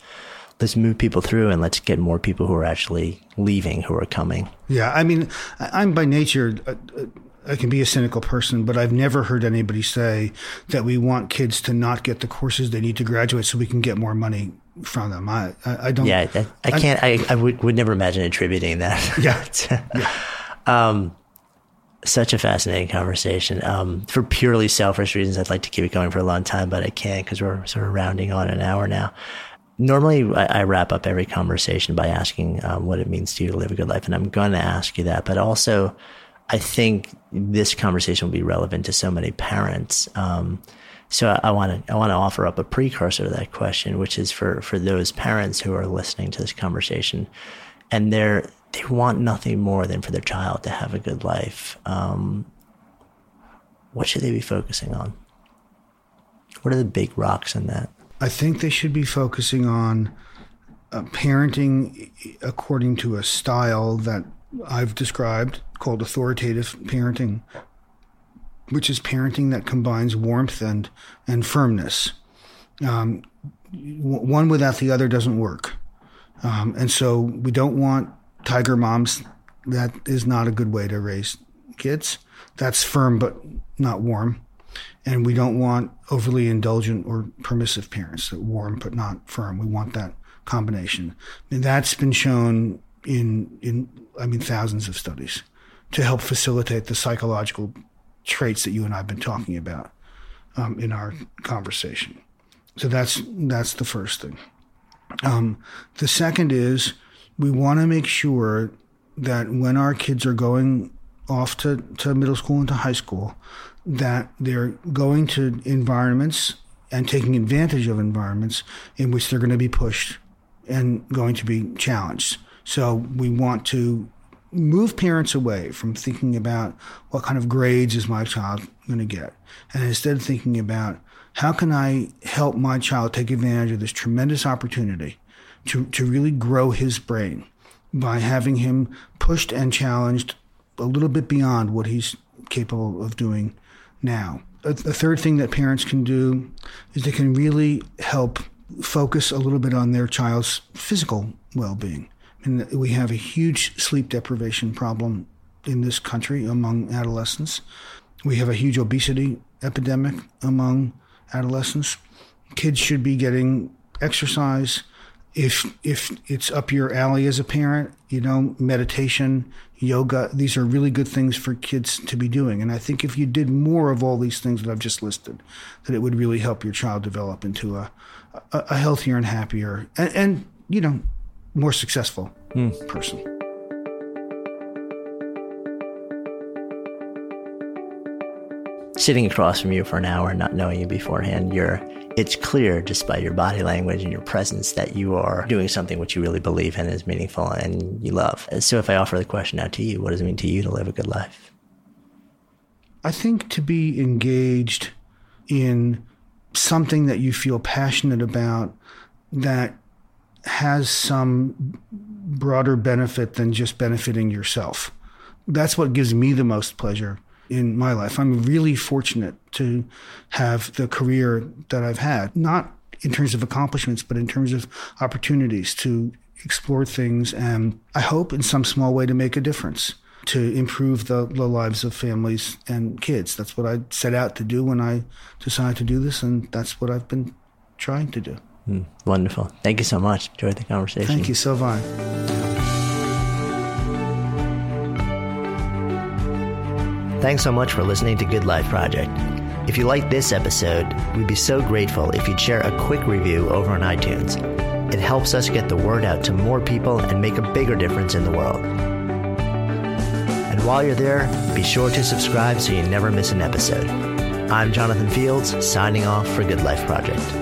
let's move people through and let's get more people who are actually leaving who are coming. Yeah, I mean, I'm by nature. Uh, uh, I can be a cynical person, but I've never heard anybody say that we want kids to not get the courses they need to graduate so we can get more money from them. I, I, I don't. Yeah, I, I can't. I, I would, would never imagine attributing that. Yeah. yeah. Um, such a fascinating conversation. Um, for purely selfish reasons, I'd like to keep it going for a long time, but I can't because we're sort of rounding on an hour now. Normally, I, I wrap up every conversation by asking um, what it means to you to live a good life, and I'm going to ask you that. But also, I think this conversation will be relevant to so many parents. Um, so I want to I want to offer up a precursor to that question, which is for for those parents who are listening to this conversation, and they're they want nothing more than for their child to have a good life. Um, what should they be focusing on? What are the big rocks in that? I think they should be focusing on uh, parenting according to a style that I've described called authoritative parenting, which is parenting that combines warmth and and firmness. Um, one without the other doesn't work, um, and so we don't want tiger moms. That is not a good way to raise kids. That's firm but not warm. And we don't want overly indulgent or permissive parents that warm but not firm. We want that combination. And that's been shown in in I mean thousands of studies to help facilitate the psychological traits that you and I've been talking about um, in our conversation. So that's that's the first thing. Um, the second is we want to make sure that when our kids are going off to, to middle school and to high school, that they're going to environments and taking advantage of environments in which they're going to be pushed and going to be challenged. So we want to move parents away from thinking about what kind of grades is my child going to get and instead thinking about how can I help my child take advantage of this tremendous opportunity to, to really grow his brain by having him pushed and challenged a little bit beyond what he's capable of doing now. A, third thing that parents can do is they can really help focus a little bit on their child's physical well being. And we have a huge sleep deprivation problem in this country among adolescents. We have a huge obesity epidemic among adolescents. Kids should be getting exercise, if if it's up your alley as a parent, you know, meditation, yoga, these are really good things for kids to be doing. And I think if you did more of all these things that I've just listed, that it would really help your child develop into a a, a healthier and happier and, and, you know, more successful mm. person. sitting across from you for an hour, not knowing you beforehand, you're it's clear just by your body language and your presence that you are doing something which you really believe in is meaningful and you love. So if I offer the question out to you, what does it mean to you to live a good life? I think to be engaged in something that you feel passionate about that has some broader benefit than just benefiting yourself. That's what gives me the most pleasure in my life. I'm really fortunate to have the career that I've had, not in terms of accomplishments, but in terms of opportunities to explore things and I hope in some small way to make a difference to improve the, the lives of families and kids. That's what I set out to do when I decided to do this, and that's what I've been trying to do. Mm, wonderful. Thank you so much. Enjoyed the conversation. Thank you, Sylvain. Thanks so much for listening to Good Life Project. If you liked this episode, we'd be so grateful if you'd share a quick review over on iTunes. It helps us get the word out to more people and make a bigger difference in the world. And while you're there, be sure to subscribe so you never miss an episode. I'm Jonathan Fields, signing off for Good Life Project.